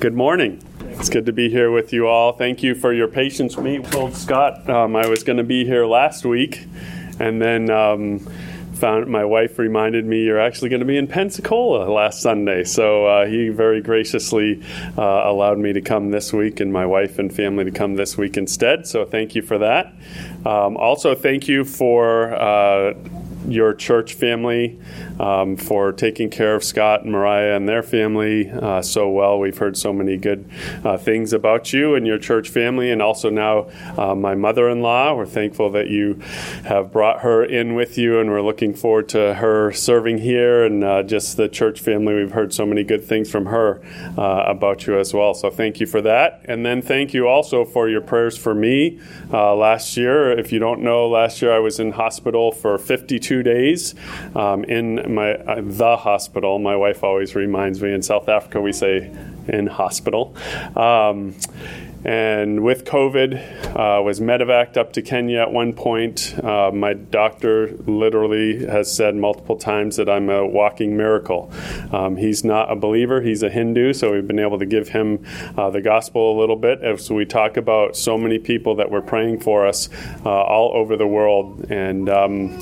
Good morning. It's good to be here with you all. Thank you for your patience me. Told Scott um, I was going to be here last week, and then um, found my wife reminded me you're actually going to be in Pensacola last Sunday. So uh, he very graciously uh, allowed me to come this week, and my wife and family to come this week instead. So thank you for that. Um, also, thank you for. Uh, your church family um, for taking care of Scott and Mariah and their family uh, so well. We've heard so many good uh, things about you and your church family, and also now uh, my mother in law. We're thankful that you have brought her in with you, and we're looking forward to her serving here and uh, just the church family. We've heard so many good things from her uh, about you as well. So thank you for that. And then thank you also for your prayers for me uh, last year. If you don't know, last year I was in hospital for 52 days um, in my uh, the hospital. My wife always reminds me in South Africa we say in hospital. Um, and with COVID, uh, was medevaced up to Kenya at one point. Uh, my doctor literally has said multiple times that I'm a walking miracle. Um, he's not a believer; he's a Hindu, so we've been able to give him uh, the gospel a little bit as we talk about so many people that were praying for us uh, all over the world. And um,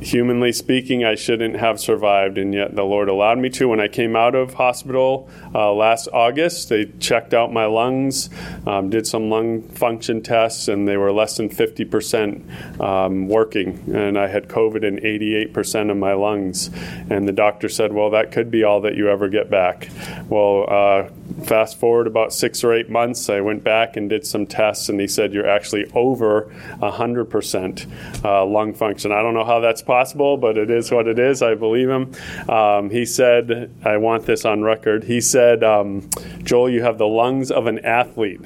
humanly speaking, I shouldn't have survived, and yet the Lord allowed me to. When I came out of hospital uh, last August, they checked out my lungs, um, did some lung function tests, and they were less than 50% um, working. And I had COVID in 88% of my lungs. And the doctor said, Well, that could be all that you ever get back. Well, uh, fast forward about six or eight months, I went back and did some tests, and he said, You're actually over 100% uh, lung function. I don't know how that's possible, but it is what it is. I believe him. Um, he said, I want this on record. He said, um, Joel, you have the lungs of an athlete.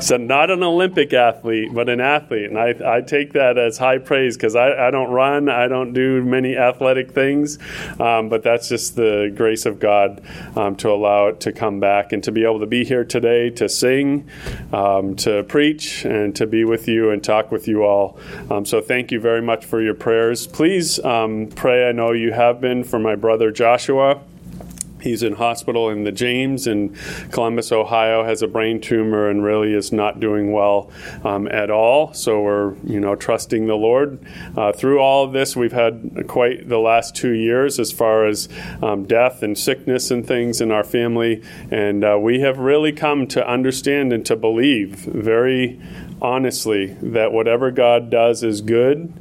So, not an Olympic athlete, but an athlete. And I, I take that as high praise because I, I don't run, I don't do many athletic things, um, but that's just the grace of God um, to allow it to come back and to be able to be here today to sing, um, to preach, and to be with you and talk with you all. Um, so thank you very much for your prayers. Please um, pray. I know you have been for my brother Joshua. He's in hospital in the James in Columbus, Ohio, has a brain tumor and really is not doing well um, at all. So we're, you know, trusting the Lord. Uh, through all of this, we've had quite the last two years as far as um, death and sickness and things in our family. And uh, we have really come to understand and to believe very honestly that whatever God does is good,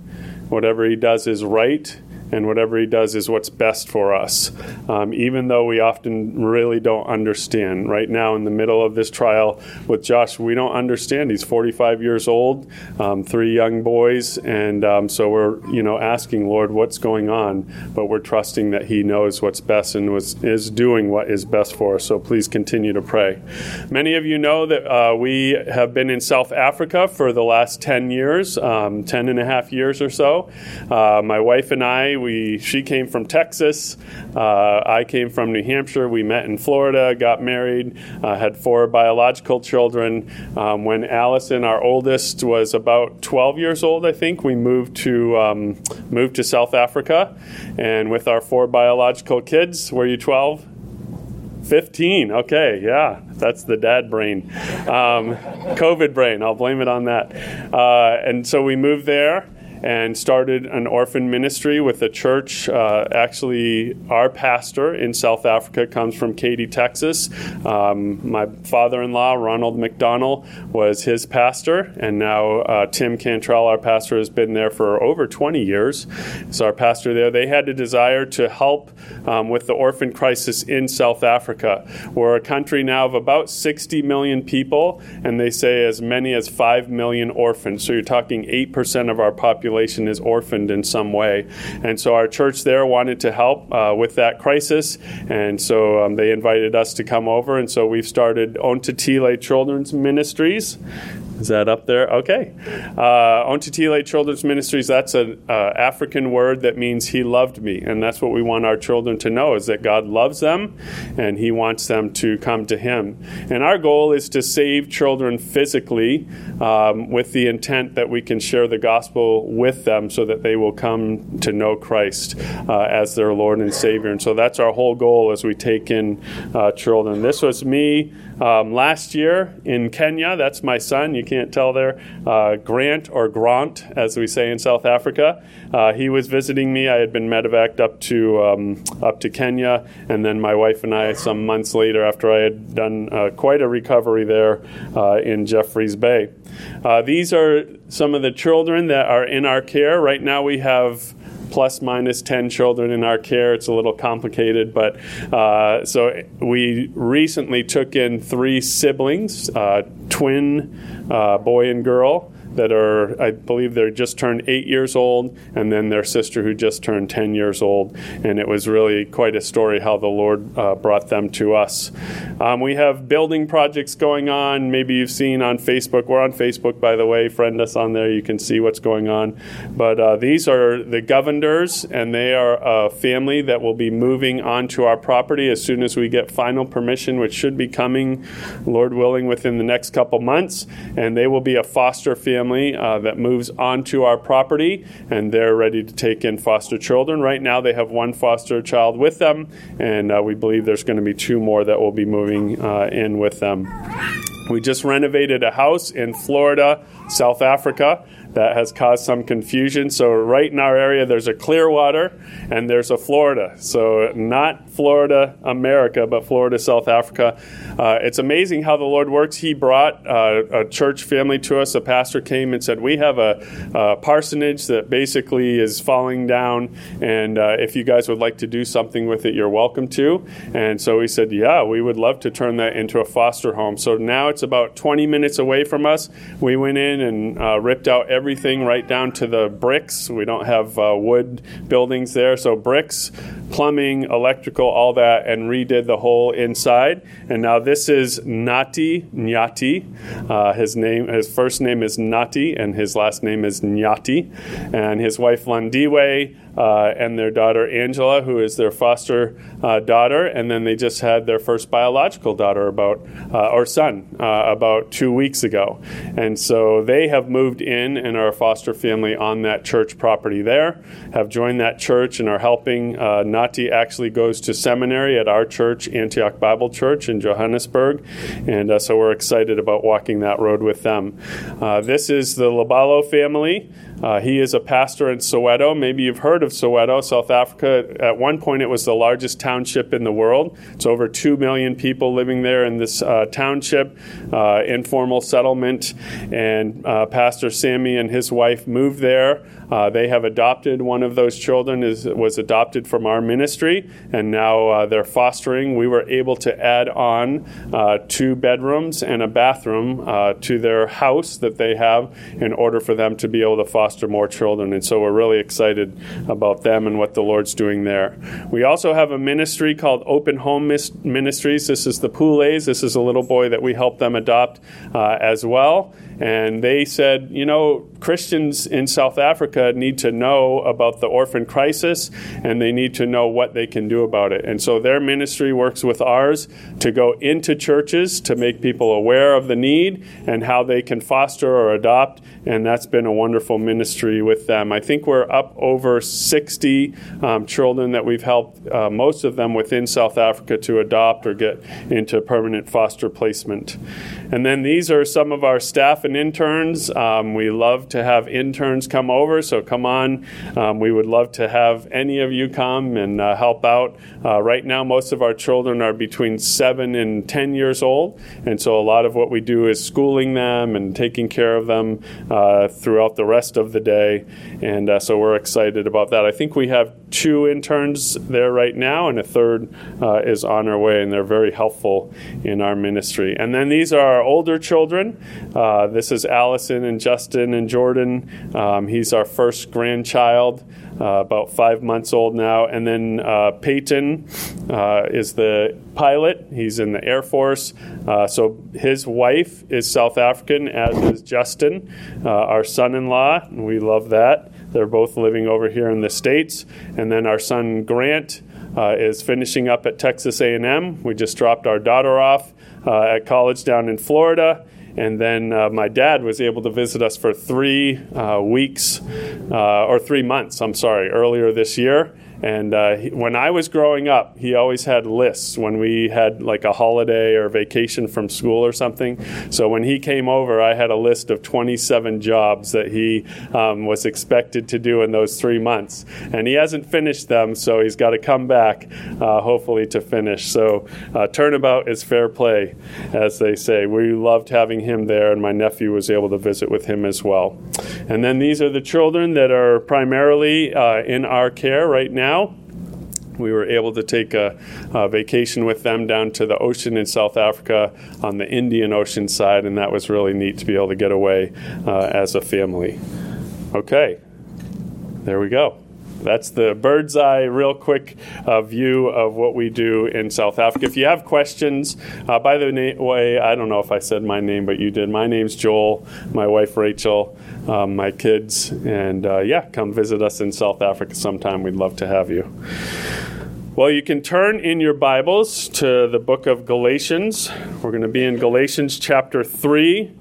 whatever He does is right and whatever he does is what's best for us, um, even though we often really don't understand. Right now, in the middle of this trial with Josh, we don't understand. He's 45 years old, um, three young boys, and um, so we're you know asking Lord what's going on, but we're trusting that He knows what's best and was, is doing what is best for us. So please continue to pray. Many of you know that uh, we have been in South Africa for the last 10 years, um, 10 and a half years or so. Uh, my wife and I we she came from Texas. Uh, I came from New Hampshire. We met in Florida, got married, uh, had four biological children. Um, when Allison, our oldest, was about 12 years old, I think we moved to um, moved to South Africa, and with our four biological kids, were you 12? 15. Okay, yeah, that's the dad brain. Um, COVID brain, I'll blame it on that. Uh, and so we moved there and started an orphan ministry with a church. Uh, actually, our pastor in South Africa comes from Katy, Texas. Um, my father in law, Ronald McDonald, was his pastor, and now uh, Tim Cantrell, our pastor, has been there for over 20 years. So, our pastor there, they had a desire to help um, with the orphan crisis in South Africa. We're a country now of about 60 million people, and they say as many as 5 million orphans. So, you're talking 8% of our population population is orphaned in some way. And so our church there wanted to help uh, with that crisis. And so um, they invited us to come over. And so we've started Ontatile Children's Ministries. Is that up there? Okay. Uh, Ontatile Children's Ministries, that's an uh, African word that means He loved me. And that's what we want our children to know is that God loves them and He wants them to come to Him. And our goal is to save children physically um, with the intent that we can share the gospel with with them so that they will come to know Christ uh, as their Lord and Savior. And so that's our whole goal as we take in uh, children. This was me um, last year in Kenya. That's my son. You can't tell there. Uh, Grant or Grant, as we say in South Africa. Uh, he was visiting me. I had been medevaced up to um, up to Kenya, and then my wife and I, some months later, after I had done uh, quite a recovery there uh, in Jeffreys Bay. Uh, these are some of the children that are in our care. Right now, we have plus minus 10 children in our care. It's a little complicated, but uh, so we recently took in three siblings, uh, twin uh, boy and girl that are, I believe they're just turned eight years old, and then their sister who just turned 10 years old. And it was really quite a story how the Lord uh, brought them to us. Um, we have building projects going on. Maybe you've seen on Facebook. We're on Facebook, by the way. Friend us on there. You can see what's going on. But uh, these are the Govenders, and they are a family that will be moving onto our property as soon as we get final permission, which should be coming, Lord willing, within the next couple months. And they will be a foster family family uh, that moves onto our property, and they're ready to take in foster children. Right now, they have one foster child with them, and uh, we believe there's going to be two more that will be moving uh, in with them. We just renovated a house in Florida, South Africa that has caused some confusion. So, right in our area, there's a Clearwater and there's a Florida. So, not Florida, America, but Florida, South Africa. Uh, it's amazing how the Lord works. He brought uh, a church family to us. A pastor came and said, We have a, a parsonage that basically is falling down, and uh, if you guys would like to do something with it, you're welcome to. And so we said, Yeah, we would love to turn that into a foster home. So now it's about 20 minutes away from us. We went in and uh, ripped out everything right down to the bricks. We don't have uh, wood buildings there, so bricks, plumbing, electrical, all that, and redid the whole inside. And now this is Nati Nyati. Uh, his name, his first name is Nati, and his last name is Nyati. And his wife Landiwe uh, and their daughter Angela, who is their foster uh, daughter, and then they just had their first biological daughter about uh, or son uh, about two weeks ago, and so they have moved in and are a foster family on that church property there. Have joined that church and are helping. Uh, Nati actually goes to seminary at our church, Antioch Bible Church in Johannesburg, and uh, so we're excited about walking that road with them. this is the Labalo family. Uh, he is a pastor in Soweto. Maybe you've heard of Soweto, South Africa. At one point, it was the largest township in the world. It's over 2 million people living there in this uh, township, uh, informal settlement. And uh, Pastor Sammy and his wife moved there. Uh, they have adopted one of those children, is, was adopted from our ministry, and now uh, they're fostering. We were able to add on two bedrooms and a bathroom to their house that they have in order for them to be able to foster more children. And so we're really excited about them and what the Lord's doing there. We also have a ministry called Open Home Ministries. This is the Poules. This is a little boy that we helped them adopt uh, as well. And they said, you know, Christians in South Africa need to know about the orphan crisis and they need to know what they can do about it. And so their ministry works with ours to go into churches to make people aware of the need and how they can foster or adopt. And that's been a wonderful ministry with them. I think we're up over 60 um, children that we've helped, uh, most of them within South Africa, to adopt or get into permanent foster placement. And then these are some of our staff and interns. Um, we love to have interns come over, so come on. Um, we would love to have any of you come and uh, help out. Uh, right now, most of our children are between 7 and 10 years old, and so a lot of what we do is schooling them and taking care of them uh, throughout the rest of the day. And uh, so we're excited about that. I think we have two interns there right now, and a third uh, is on our way, and they're very helpful in our ministry. And then these are older children. Uh, this is Allison and Justin and Jordan. Um, he's our first grandchild, uh, about five months old now. And then uh, Peyton uh, is the pilot. He's in the Air Force. Uh, so his wife is South African, as is Justin, uh, our son in law. We love that. They're both living over here in the States. And then our son Grant. Uh, is finishing up at Texas A&M. We just dropped our daughter off uh, at college down in Florida, And then uh, my dad was able to visit us for three uh, weeks, uh, or three months, I'm sorry, earlier this year. And uh, he, when I was growing up, he always had lists when we had like a holiday or vacation from school or something. So when he came over, I had a list of 27 jobs that he um, was expected to do in those three months. And he hasn't finished them, so he's got to come back, uh, hopefully, to finish. So uh, turnabout is fair play, as they say. We loved having him there, and my nephew was able to visit with him as well. And then these are the children that are primarily uh, in our care right now we were able to take a, a, vacation with them down to the ocean in South Africa on the Indian Ocean side, and that was really neat to be able to get away uh, as a family. Okay, there we go. That's the bird's eye, real quick uh, view of what we do in South Africa. If you have questions, uh, by the na- way, I don't know if I said my name, but you did. My name's Joel, my wife Rachel, um, my kids, and uh, yeah, come visit us in South Africa sometime. We'd love to have you. Well, you can turn in your Bibles to the book of Galatians. We're going to be in Galatians chapter 3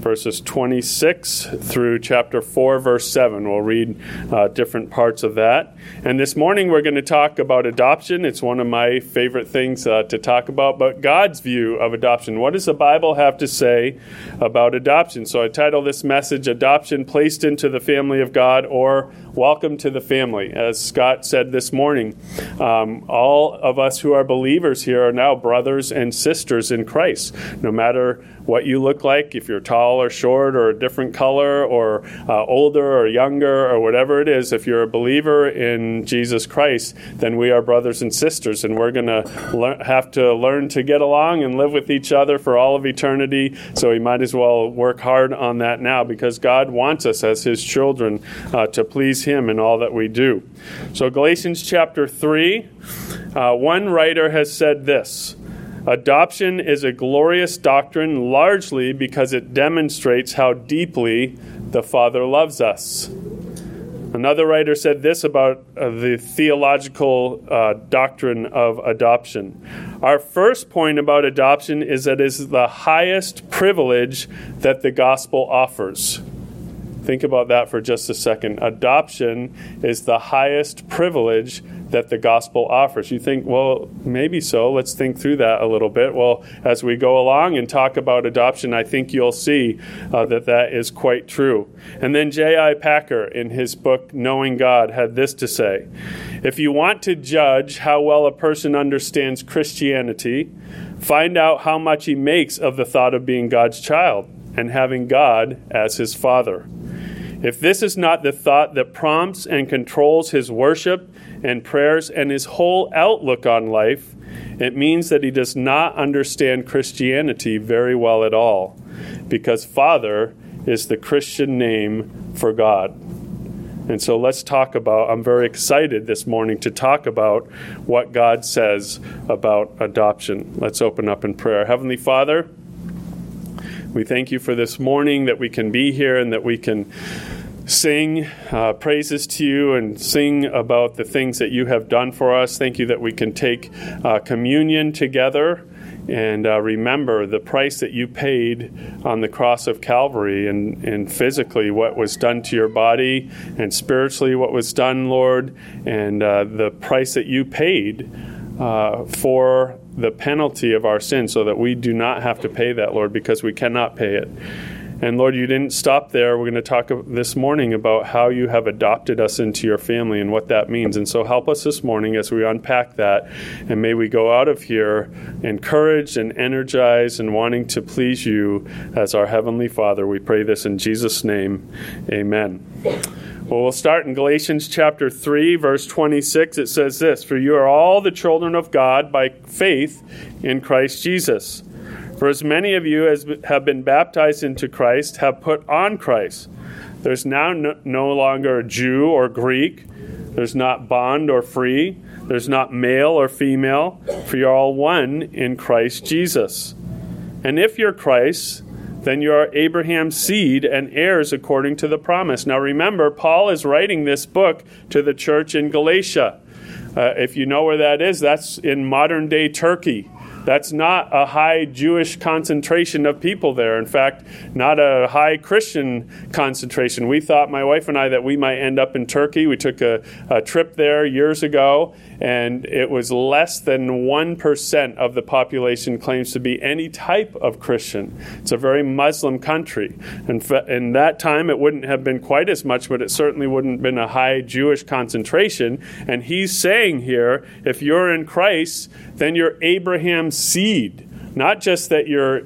verses 26 through chapter 4, verse 7. We'll read uh, different parts of that. And this morning we're going to talk about adoption. It's one of my favorite things uh, to talk about, but God's view of adoption. What does the Bible have to say about adoption? So I title this message Adoption Placed into the Family of God or Welcome to the Family. As Scott said this morning, um, all of us who are believers here are now brothers and sisters in Christ. No matter what you look like, if you're tall or short or a different color or uh, older or younger or whatever it is, if you're a believer in Jesus Christ, then we are brothers and sisters, and we're going to have to learn to get along and live with each other for all of eternity. So we might as well work hard on that now because God wants us as His children uh, to please Him in all that we do. So, Galatians chapter 3, uh, one writer has said this. Adoption is a glorious doctrine largely because it demonstrates how deeply the Father loves us. Another writer said this about uh, the theological uh, doctrine of adoption. Our first point about adoption is that it is the highest privilege that the gospel offers. Think about that for just a second. Adoption is the highest privilege that the gospel offers. You think, well, maybe so. Let's think through that a little bit. Well, as we go along and talk about adoption, I think you'll see uh, that that is quite true. And then J.I. Packer, in his book Knowing God, had this to say If you want to judge how well a person understands Christianity, find out how much he makes of the thought of being God's child and having God as his father. If this is not the thought that prompts and controls his worship and prayers and his whole outlook on life, it means that he does not understand Christianity very well at all, because Father is the Christian name for God. And so let's talk about, I'm very excited this morning to talk about what God says about adoption. Let's open up in prayer. Heavenly Father, we thank you for this morning that we can be here and that we can sing uh, praises to you and sing about the things that you have done for us. Thank you that we can take uh, communion together and uh, remember the price that you paid on the cross of Calvary and, and physically what was done to your body and spiritually what was done, Lord, and uh, the price that you paid uh, for the penalty of our sin so that we do not have to pay that, Lord, because we cannot pay it. And Lord, you didn't stop there. We're going to talk this morning about how you have adopted us into your family and what that means. And so help us this morning as we unpack that. And may we go out of here encouraged and energized and wanting to please you as our Heavenly Father. We pray this in Jesus' name. Amen. Well, we'll start in Galatians chapter 3, verse 26. It says this For you are all the children of God by faith in Christ Jesus. For as many of you as have been baptized into Christ have put on Christ. There's now no, no longer a Jew or Greek. There's not bond or free. There's not male or female, for you're all one in Christ Jesus. And if you're Christ, then you are Abraham's seed and heirs according to the promise. Now remember, Paul is writing this book to the church in Galatia. Uh, if you know where that is, that's in modern day Turkey. That's not a high Jewish concentration of people there. In fact, not a high Christian concentration. We thought, my wife and I, that we might end up in Turkey. We took a, a trip there years ago, and it was less than 1% of the population claims to be any type of Christian. It's a very Muslim country. And in that time, it wouldn't have been quite as much, but it certainly wouldn't have been a high Jewish concentration. And he's saying here if you're in Christ, then you're Abraham's seed. Not just that you're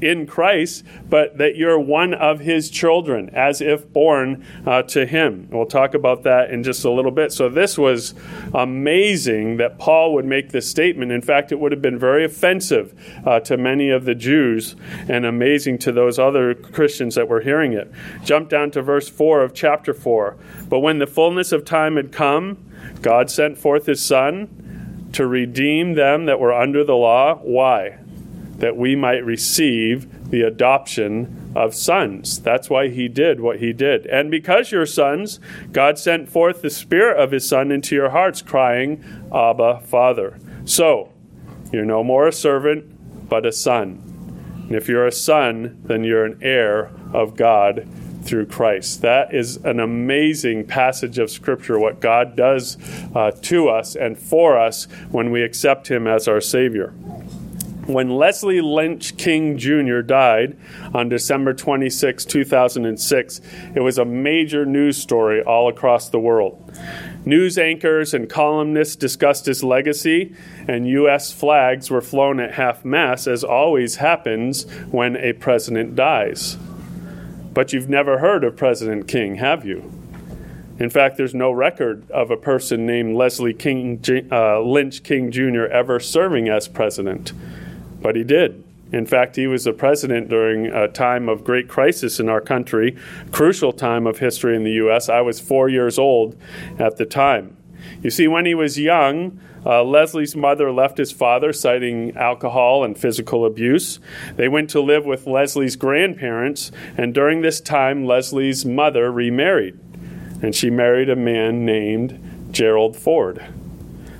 in Christ, but that you're one of his children, as if born uh, to him. We'll talk about that in just a little bit. So, this was amazing that Paul would make this statement. In fact, it would have been very offensive uh, to many of the Jews and amazing to those other Christians that were hearing it. Jump down to verse 4 of chapter 4. But when the fullness of time had come, God sent forth his Son to redeem them that were under the law. Why? that we might receive the adoption of sons. That's why he did what he did. And because you're sons, God sent forth the Spirit of his Son into your hearts, crying, Abba, Father. So, you're no more a servant, but a son. And if you're a son, then you're an heir of God through Christ. That is an amazing passage of Scripture, what God does uh, to us and for us when we accept Him as our Savior when Leslie Lynch King Jr. died on December 26, 2006, it was a major news story all across the world. News anchors and columnists discussed his legacy, and U.S. flags were flown at half mast, as always happens when a president dies. But you've never heard of President King, have you? In fact, there's no record of a person named Leslie King, uh, Lynch King Jr. ever serving as president but he did. In fact, he was the president during a time of great crisis in our country, crucial time of history in the U.S. I was four years old at the time. You see, when he was young, uh, Leslie's mother left his father, citing alcohol and physical abuse. They went to live with Leslie's grandparents, and during this time, Leslie's mother remarried, and she married a man named Gerald Ford.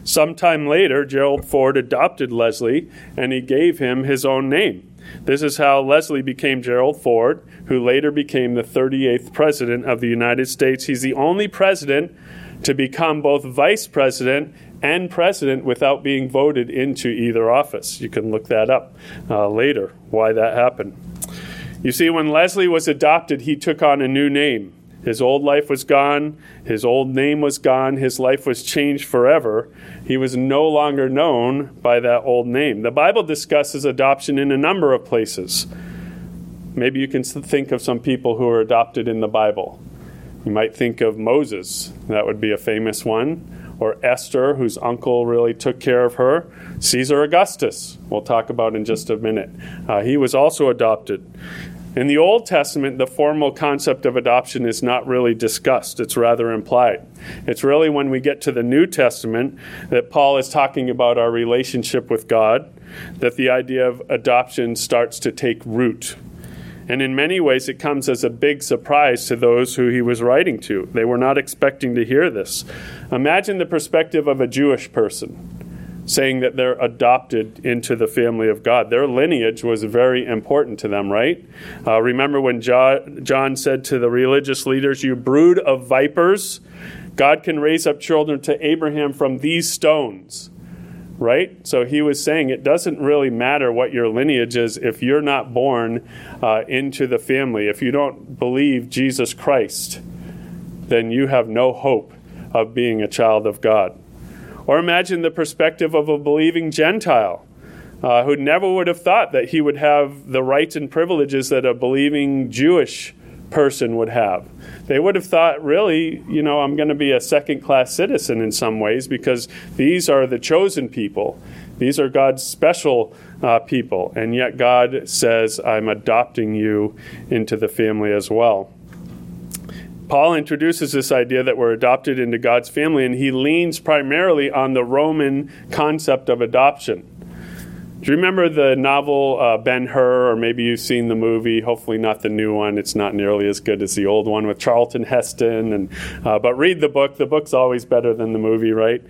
Sometime later, Gerald Ford adopted Leslie and he gave him his own name. This is how Leslie became Gerald Ford, who later became the 38th President of the United States. He's the only president to become both vice president and president without being voted into either office. You can look that up uh, later, why that happened. You see, when Leslie was adopted, he took on a new name. His old life was gone, his old name was gone, his life was changed forever. He was no longer known by that old name. The Bible discusses adoption in a number of places. Maybe you can think of some people who are adopted in the Bible. You might think of Moses, that would be a famous one, or Esther, whose uncle really took care of her. Caesar Augustus, we'll talk about in just a minute. Uh, he was also adopted. In the Old Testament, the formal concept of adoption is not really discussed, it's rather implied. It's really when we get to the New Testament that Paul is talking about our relationship with God that the idea of adoption starts to take root. And in many ways, it comes as a big surprise to those who he was writing to. They were not expecting to hear this. Imagine the perspective of a Jewish person saying that they're adopted into the family of God. Their lineage was very important to them, right? Uh, remember when John, John said to the religious leaders, You brood of vipers, God can raise up children to Abraham from these stones. Right? So he was saying it doesn't really matter what your lineage is if you're not born uh, into the family. If you don't believe Jesus Christ, then you have no hope of being a child of God. Or imagine the perspective of a believing Gentile uh, who never would have thought that he would have the rights and privileges that a believing Jewish person would have. They would have thought, really, you know, I'm going to be a second class citizen in some ways because these are the chosen people. These are God's special uh, people. And yet God says, I'm adopting you into the family as well. Paul introduces this idea that we're adopted into God's family, and he leans primarily on the Roman concept of adoption. Do you remember the novel uh, Ben Hur, or maybe you've seen the movie? Hopefully, not the new one. It's not nearly as good as the old one with Charlton Heston. And uh, but read the book. The book's always better than the movie, right?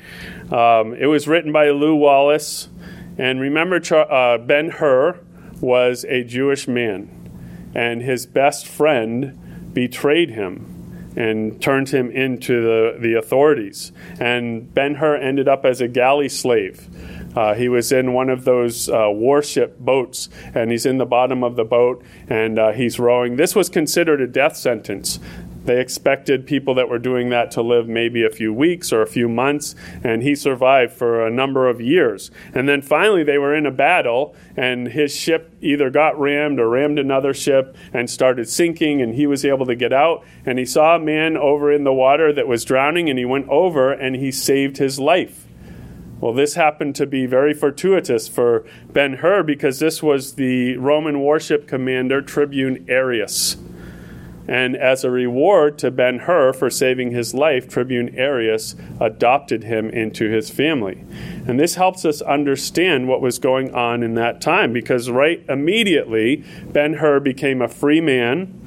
Um, it was written by Lew Wallace. And remember, uh, Ben Hur was a Jewish man, and his best friend betrayed him and turned him into the, the authorities. And Ben Hur ended up as a galley slave. Uh, he was in one of those uh, warship boats, and he's in the bottom of the boat, and uh, he's rowing. This was considered a death sentence. They expected people that were doing that to live maybe a few weeks or a few months, and he survived for a number of years. And then finally, they were in a battle, and his ship either got rammed or rammed another ship and started sinking, and he was able to get out. And he saw a man over in the water that was drowning, and he went over and he saved his life. Well, this happened to be very fortuitous for Ben Hur because this was the Roman warship commander, Tribune Arrius. And as a reward to Ben Hur for saving his life, Tribune Arrius adopted him into his family. And this helps us understand what was going on in that time because right immediately, Ben Hur became a free man.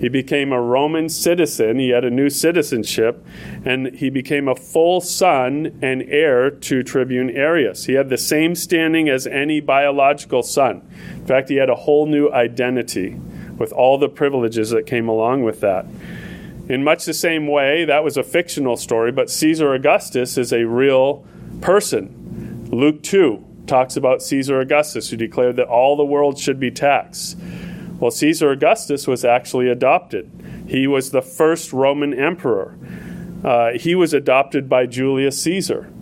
He became a Roman citizen. He had a new citizenship, and he became a full son and heir to Tribune Arrius. He had the same standing as any biological son. In fact, he had a whole new identity with all the privileges that came along with that. In much the same way, that was a fictional story, but Caesar Augustus is a real person. Luke 2 talks about Caesar Augustus, who declared that all the world should be taxed. Well, Caesar Augustus was actually adopted. He was the first Roman emperor. Uh, he was adopted by Julius Caesar.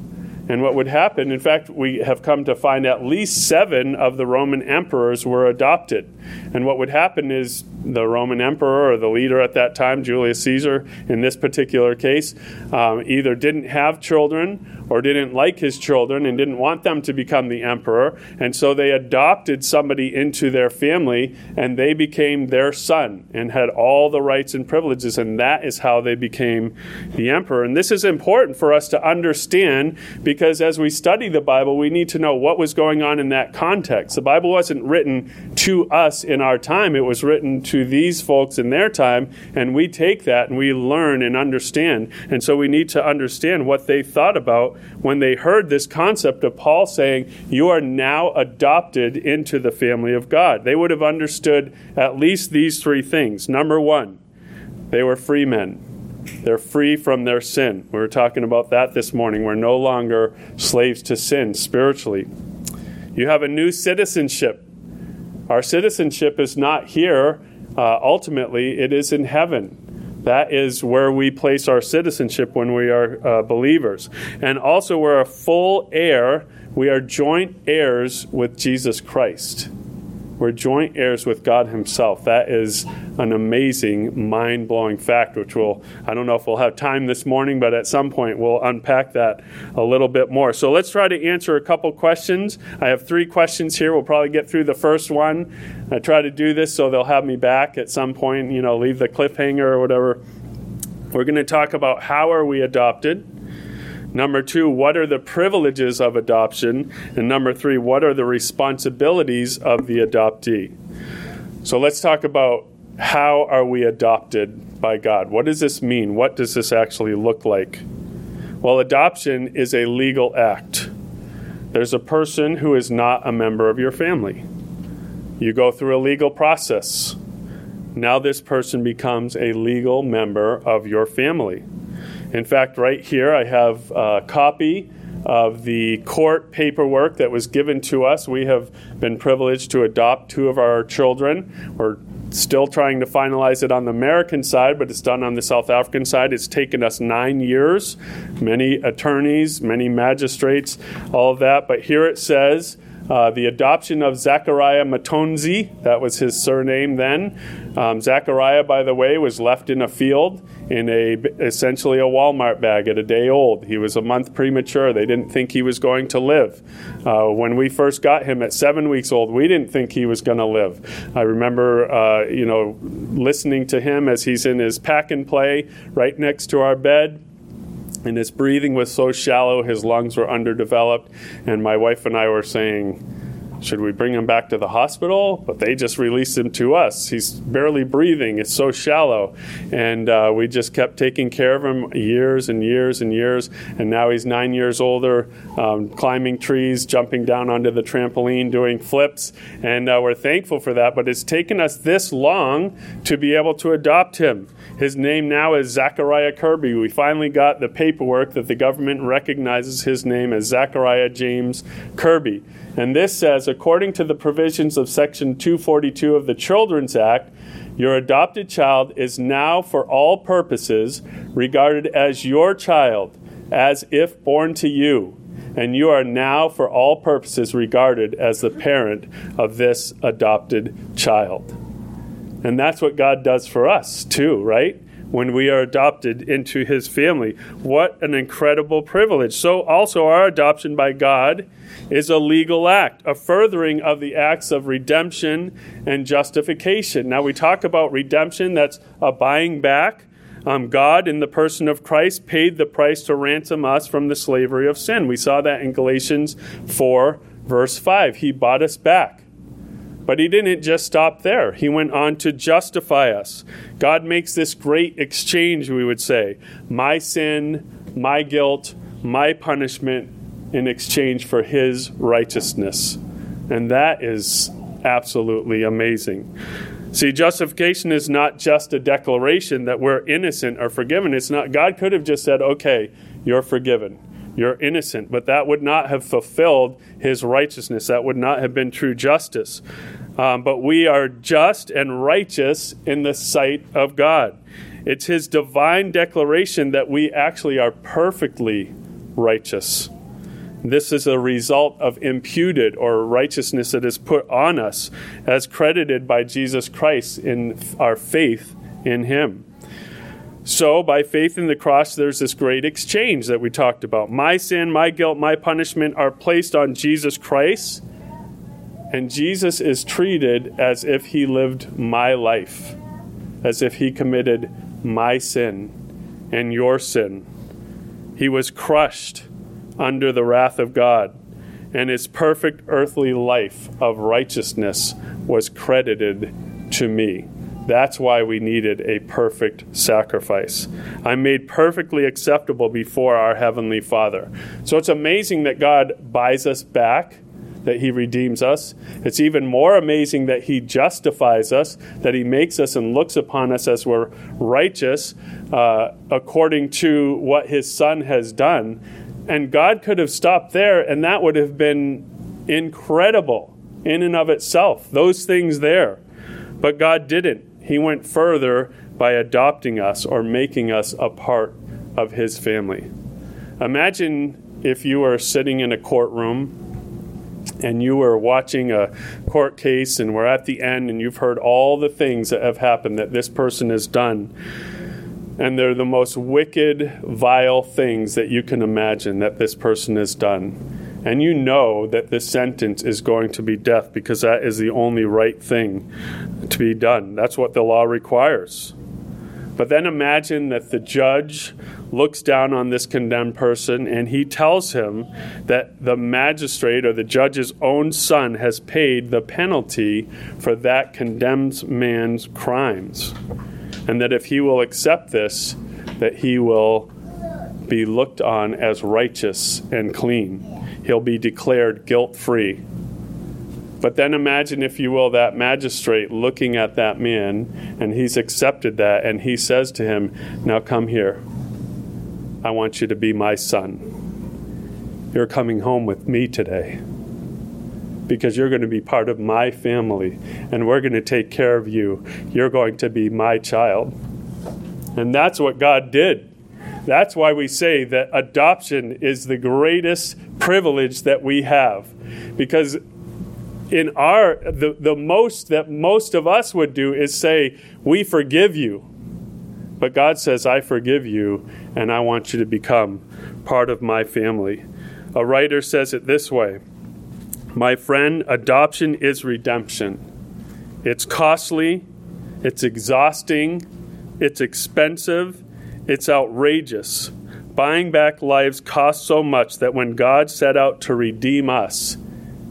And what would happen, in fact, we have come to find at least seven of the Roman emperors were adopted. And what would happen is the Roman emperor or the leader at that time, Julius Caesar, in this particular case, um, either didn't have children or didn't like his children and didn't want them to become the emperor. And so they adopted somebody into their family and they became their son and had all the rights and privileges. And that is how they became the emperor. And this is important for us to understand because as we study the Bible, we need to know what was going on in that context. The Bible wasn't written to us in our time, it was written to these folks in their time. And we take that and we learn and understand. And so we need to understand what they thought about when they heard this concept of Paul saying, You are now adopted into the family of God. They would have understood at least these three things. Number one, they were free men. They're free from their sin. We were talking about that this morning. We're no longer slaves to sin spiritually. You have a new citizenship. Our citizenship is not here, uh, ultimately, it is in heaven. That is where we place our citizenship when we are uh, believers. And also, we're a full heir. We are joint heirs with Jesus Christ. We're joint heirs with God Himself. That is an amazing, mind blowing fact, which we'll, I don't know if we'll have time this morning, but at some point we'll unpack that a little bit more. So let's try to answer a couple questions. I have three questions here. We'll probably get through the first one. I try to do this so they'll have me back at some point, you know, leave the cliffhanger or whatever. We're going to talk about how are we adopted. Number two, what are the privileges of adoption? And number three, what are the responsibilities of the adoptee? So let's talk about how are we adopted by God? What does this mean? What does this actually look like? Well, adoption is a legal act. There's a person who is not a member of your family. You go through a legal process. Now, this person becomes a legal member of your family. In fact, right here I have a copy of the court paperwork that was given to us. We have been privileged to adopt two of our children. We're still trying to finalize it on the American side, but it's done on the South African side. It's taken us nine years, many attorneys, many magistrates, all of that. But here it says uh, the adoption of Zachariah Matonzi, that was his surname then. Um, Zachariah, by the way, was left in a field in a essentially a Walmart bag at a day old. He was a month premature. They didn't think he was going to live. Uh, when we first got him at seven weeks old, we didn't think he was going to live. I remember, uh, you know, listening to him as he's in his pack and play right next to our bed and his breathing was so shallow, his lungs were underdeveloped, and my wife and I were saying, Should we bring him back to the hospital? But they just released him to us. He's barely breathing. It's so shallow. And uh, we just kept taking care of him years and years and years. And now he's nine years older, um, climbing trees, jumping down onto the trampoline, doing flips. And uh, we're thankful for that. But it's taken us this long to be able to adopt him. His name now is Zachariah Kirby. We finally got the paperwork that the government recognizes his name as Zachariah James Kirby. And this says, according to the provisions of Section 242 of the Children's Act, your adopted child is now, for all purposes, regarded as your child, as if born to you. And you are now, for all purposes, regarded as the parent of this adopted child. And that's what God does for us, too, right? when we are adopted into his family. What an incredible privilege. So, also, our adoption by God is a legal act, a furthering of the acts of redemption and justification. Now, we talk about redemption, that's a buying back. Um, God, in the person of Christ, paid the price to ransom us from the slavery of sin. We saw that in Galatians 4, verse 5. He bought us back. But he didn't just stop there. He went on to justify us. God makes this great exchange, we would say my sin, my guilt, my punishment in exchange for his righteousness. And that is absolutely amazing. See, justification is not just a declaration that we're innocent or forgiven. It's not, God could have just said, okay, you're forgiven you're innocent. But that would not have fulfilled his righteousness. That would not have been true justice. Um, but we are just and righteous in the sight of God. It's his divine declaration that we actually are perfectly righteous. This is a result of imputed or righteousness that is put on us as credited by Jesus Christ in our faith in him. So, by faith in the cross, there's this great exchange that we talked about. My sin, my guilt, my punishment are placed on Jesus Christ, and Jesus is treated as if he lived my life, as if he committed my sin and your sin. He was crushed under the wrath of God, and his perfect earthly life of righteousness was credited to me. That's why we needed a perfect sacrifice. I'm made perfectly acceptable before our Heavenly Father. So it's amazing that God buys us back, that He redeems us. It's even more amazing that He justifies us, that He makes us and looks upon us as we're righteous uh, according to what His Son has done. And God could have stopped there, and that would have been incredible in and of itself, those things there. But God didn't. He went further by adopting us or making us a part of His family. Imagine if you were sitting in a courtroom and you were watching a court case and we're at the end and you've heard all the things that have happened that this person has done. And they're the most wicked, vile things that you can imagine that this person has done and you know that this sentence is going to be death because that is the only right thing to be done. That's what the law requires. But then imagine that the judge looks down on this condemned person and he tells him that the magistrate or the judge's own son has paid the penalty for that condemned man's crimes. And that if he will accept this, that he will be looked on as righteous and clean he'll be declared guilt free. But then imagine, if you will, that magistrate looking at that man, and he's accepted that, and he says to him, Now come here. I want you to be my son. You're coming home with me today because you're going to be part of my family, and we're going to take care of you. You're going to be my child. And that's what God did. That's why we say that adoption is the greatest privilege that we have. Because in our the, the most that most of us would do is say, We forgive you. But God says, I forgive you, and I want you to become part of my family. A writer says it this way My friend, adoption is redemption. It's costly, it's exhausting, it's expensive, it's outrageous. Buying back lives cost so much that when God set out to redeem us,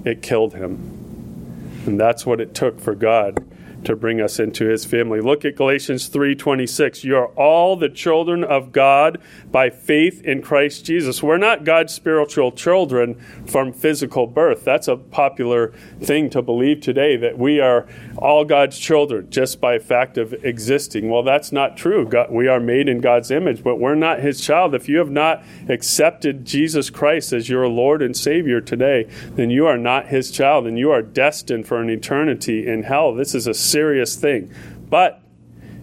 it killed him. And that's what it took for God to bring us into his family. Look at Galatians 3:26. You are all the children of God by faith in Christ Jesus. We're not God's spiritual children from physical birth. That's a popular thing to believe today that we are all God's children just by fact of existing. Well, that's not true. God, we are made in God's image, but we're not his child. If you have not accepted Jesus Christ as your Lord and Savior today, then you are not his child and you are destined for an eternity in hell. This is a serious thing. But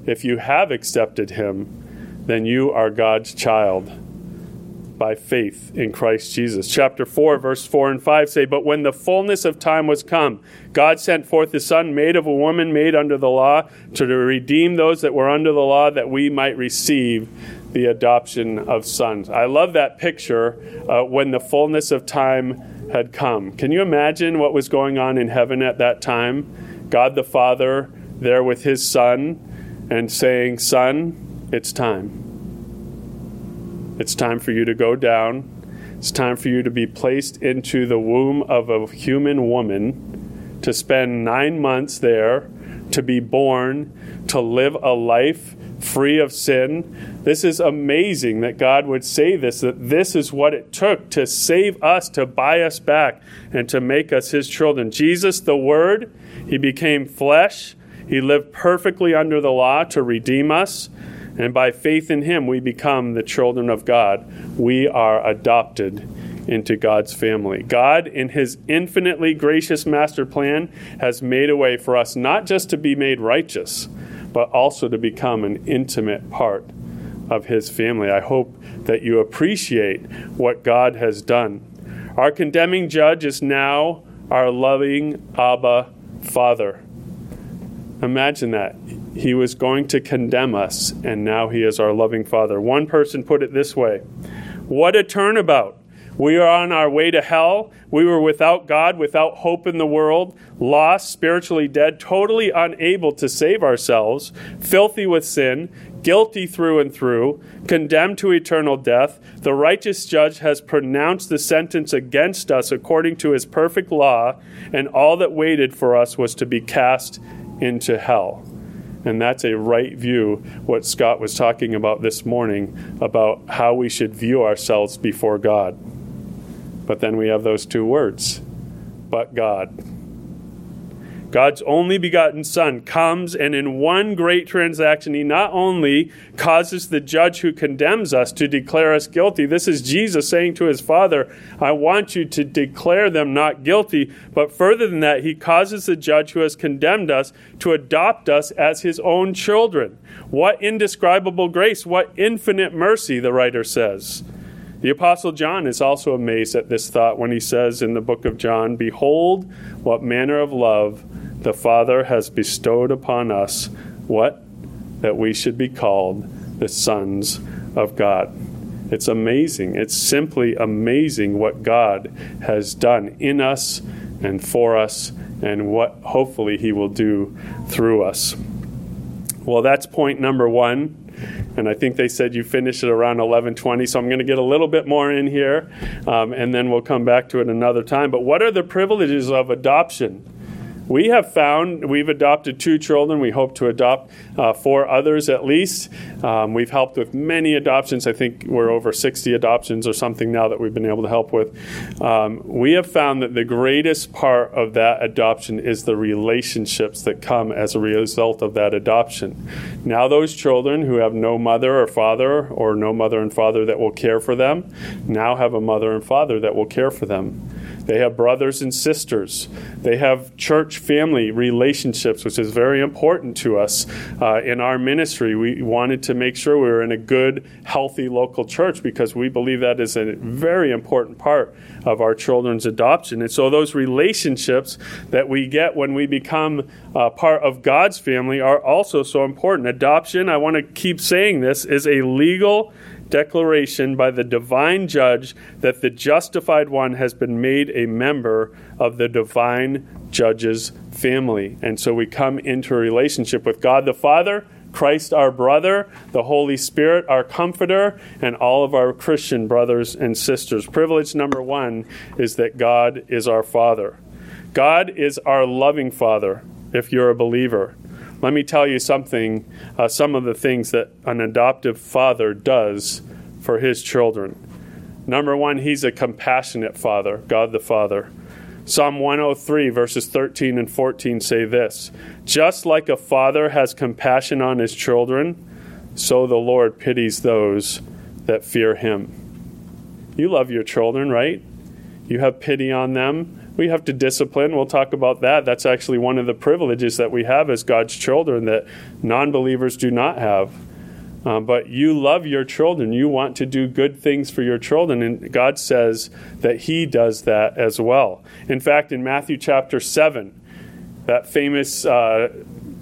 if you have accepted him, then you are God's child by faith in Christ Jesus. Chapter 4, verse 4 and 5 say, But when the fullness of time was come, God sent forth his Son, made of a woman, made under the law, to redeem those that were under the law, that we might receive the adoption of sons. I love that picture uh, when the fullness of time had come. Can you imagine what was going on in heaven at that time? God the Father there with his Son and saying, Son, it's time. It's time for you to go down. It's time for you to be placed into the womb of a human woman, to spend nine months there, to be born, to live a life free of sin. This is amazing that God would say this, that this is what it took to save us, to buy us back, and to make us his children. Jesus, the Word, he became flesh. He lived perfectly under the law to redeem us. And by faith in him, we become the children of God. We are adopted into God's family. God, in his infinitely gracious master plan, has made a way for us not just to be made righteous, but also to become an intimate part of his family. I hope that you appreciate what God has done. Our condemning judge is now our loving Abba Father. Imagine that. He was going to condemn us, and now he is our loving Father. One person put it this way What a turnabout! We are on our way to hell. We were without God, without hope in the world, lost, spiritually dead, totally unable to save ourselves, filthy with sin, guilty through and through, condemned to eternal death. The righteous judge has pronounced the sentence against us according to his perfect law, and all that waited for us was to be cast into hell. And that's a right view, what Scott was talking about this morning, about how we should view ourselves before God. But then we have those two words, but God. God's only begotten Son comes, and in one great transaction, He not only causes the judge who condemns us to declare us guilty. This is Jesus saying to His Father, I want you to declare them not guilty. But further than that, He causes the judge who has condemned us to adopt us as His own children. What indescribable grace, what infinite mercy, the writer says. The Apostle John is also amazed at this thought when he says in the book of John, Behold, what manner of love the Father has bestowed upon us what? That we should be called the sons of God. It's amazing. It's simply amazing what God has done in us and for us, and what hopefully He will do through us. Well, that's point number one. And I think they said you finish at around 11:20, so I'm going to get a little bit more in here, um, and then we'll come back to it another time. But what are the privileges of adoption? We have found we've adopted two children. We hope to adopt uh, four others at least. Um, we've helped with many adoptions. I think we're over 60 adoptions or something now that we've been able to help with. Um, we have found that the greatest part of that adoption is the relationships that come as a result of that adoption. Now, those children who have no mother or father, or no mother and father that will care for them, now have a mother and father that will care for them. They have brothers and sisters. They have church family relationships, which is very important to us uh, in our ministry. We wanted to make sure we were in a good, healthy local church because we believe that is a very important part of our children's adoption. And so, those relationships that we get when we become uh, part of God's family are also so important. Adoption, I want to keep saying this, is a legal declaration by the divine judge that the justified one has been made a member of the divine judge's family. And so we come into a relationship with God the Father, Christ our brother, the Holy Spirit our comforter, and all of our Christian brothers and sisters. Privilege number one is that God is our Father. God is our loving Father if you're a believer. Let me tell you something, uh, some of the things that an adoptive father does for his children. Number one, he's a compassionate father, God the Father. Psalm 103, verses 13 and 14 say this Just like a father has compassion on his children, so the Lord pities those that fear him. You love your children, right? You have pity on them we have to discipline. We'll talk about that. That's actually one of the privileges that we have as God's children that non believers do not have. Uh, but you love your children. You want to do good things for your children. And God says that He does that as well. In fact, in Matthew chapter 7, that famous uh,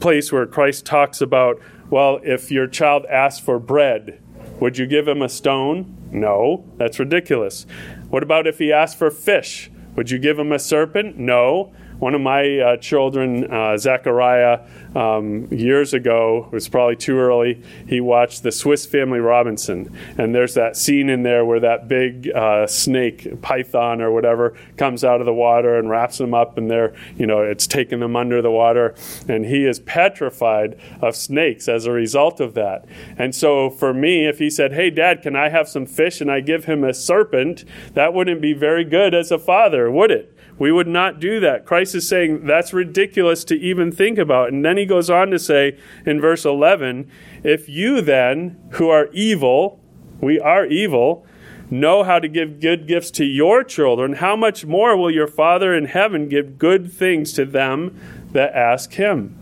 place where Christ talks about, well, if your child asks for bread, would you give him a stone? No, that's ridiculous. What about if he asks for fish? Would you give him a serpent? No. One of my uh, children, uh, Zachariah, um, years ago, it was probably too early, he watched the Swiss Family Robinson. And there's that scene in there where that big uh, snake, python or whatever, comes out of the water and wraps them up, and they're, you know, it's taking them under the water. And he is petrified of snakes as a result of that. And so for me, if he said, Hey, Dad, can I have some fish? and I give him a serpent, that wouldn't be very good as a father, would it? We would not do that. Christ is saying that's ridiculous to even think about. And then he goes on to say in verse 11 if you then, who are evil, we are evil, know how to give good gifts to your children, how much more will your Father in heaven give good things to them that ask him?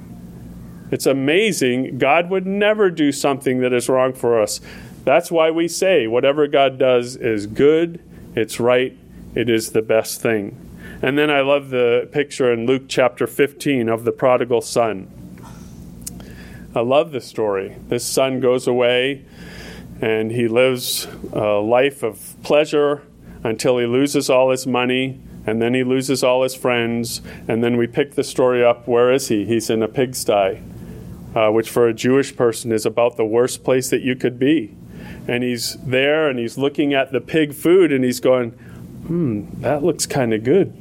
It's amazing. God would never do something that is wrong for us. That's why we say whatever God does is good, it's right, it is the best thing. And then I love the picture in Luke chapter 15 of the prodigal son. I love the story. This son goes away and he lives a life of pleasure until he loses all his money and then he loses all his friends. And then we pick the story up. Where is he? He's in a pigsty, uh, which for a Jewish person is about the worst place that you could be. And he's there and he's looking at the pig food and he's going, hmm, that looks kind of good.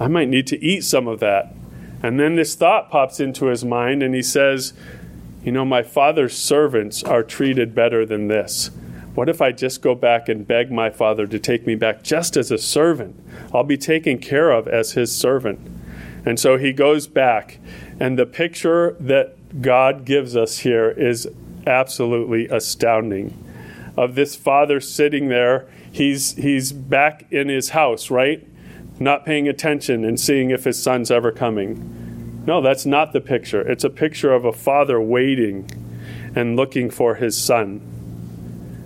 I might need to eat some of that. And then this thought pops into his mind, and he says, You know, my father's servants are treated better than this. What if I just go back and beg my father to take me back just as a servant? I'll be taken care of as his servant. And so he goes back, and the picture that God gives us here is absolutely astounding. Of this father sitting there, he's, he's back in his house, right? Not paying attention and seeing if his son's ever coming. No, that's not the picture. It's a picture of a father waiting and looking for his son.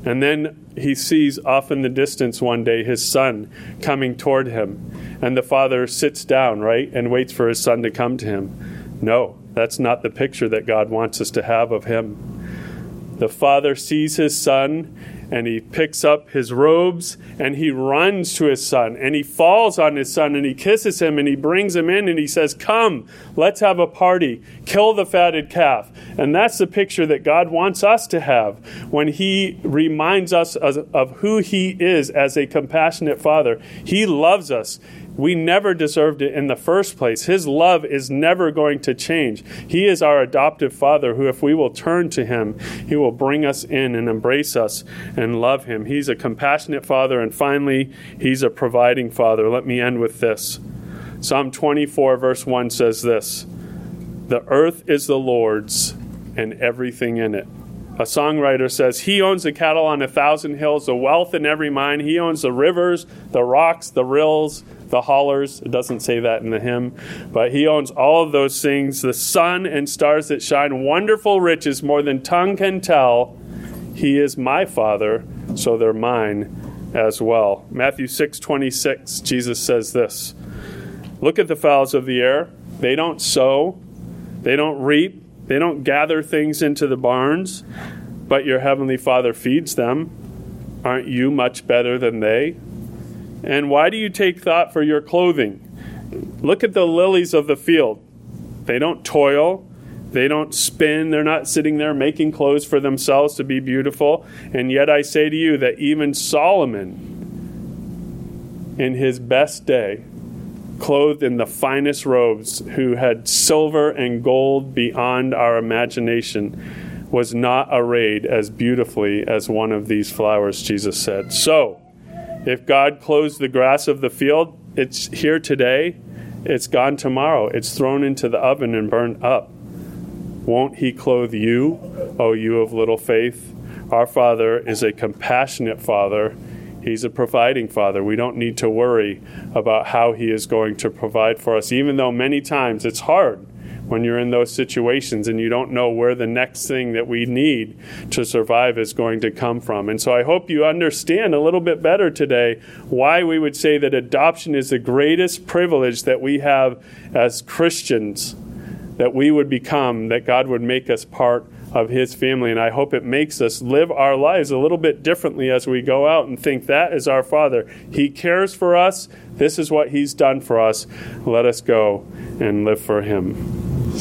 And then he sees off in the distance one day his son coming toward him. And the father sits down, right, and waits for his son to come to him. No, that's not the picture that God wants us to have of him. The father sees his son and he picks up his robes and he runs to his son and he falls on his son and he kisses him and he brings him in and he says, Come, let's have a party, kill the fatted calf. And that's the picture that God wants us to have when he reminds us of, who he is as a compassionate father. He loves us. We never deserved it in the first place. His love is never going to change. He is our adoptive father who, if we will turn to him, he will bring us in and embrace us and love him. He's a compassionate father. And finally, he's a providing father. Let me end with this Psalm 24, verse 1 says this The earth is the Lord's and everything in it. A songwriter says, He owns the cattle on a thousand hills, the wealth in every mine. He owns the rivers, the rocks, the rills, the hollers. It doesn't say that in the hymn, but he owns all of those things the sun and stars that shine, wonderful riches more than tongue can tell. He is my Father, so they're mine as well. Matthew 6 26, Jesus says this Look at the fowls of the air. They don't sow, they don't reap, they don't gather things into the barns, but your heavenly Father feeds them. Aren't you much better than they? And why do you take thought for your clothing? Look at the lilies of the field. They don't toil, they don't spin, they're not sitting there making clothes for themselves to be beautiful. And yet I say to you that even Solomon, in his best day, clothed in the finest robes, who had silver and gold beyond our imagination, was not arrayed as beautifully as one of these flowers, Jesus said. So, if God clothes the grass of the field, it's here today, it's gone tomorrow, it's thrown into the oven and burned up. Won't He clothe you, O you of little faith? Our Father is a compassionate Father He's a providing Father. We don't need to worry about how He is going to provide for us, even though many times it's hard when you're in those situations and you don't know where the next thing that we need to survive is going to come from. And so I hope you understand a little bit better today why we would say that adoption is the greatest privilege that we have as Christians, that we would become, that God would make us part of his family. And I hope it makes us live our lives a little bit differently as we go out and think that is our Father. He cares for us. This is what he's done for us. Let us go and live for him.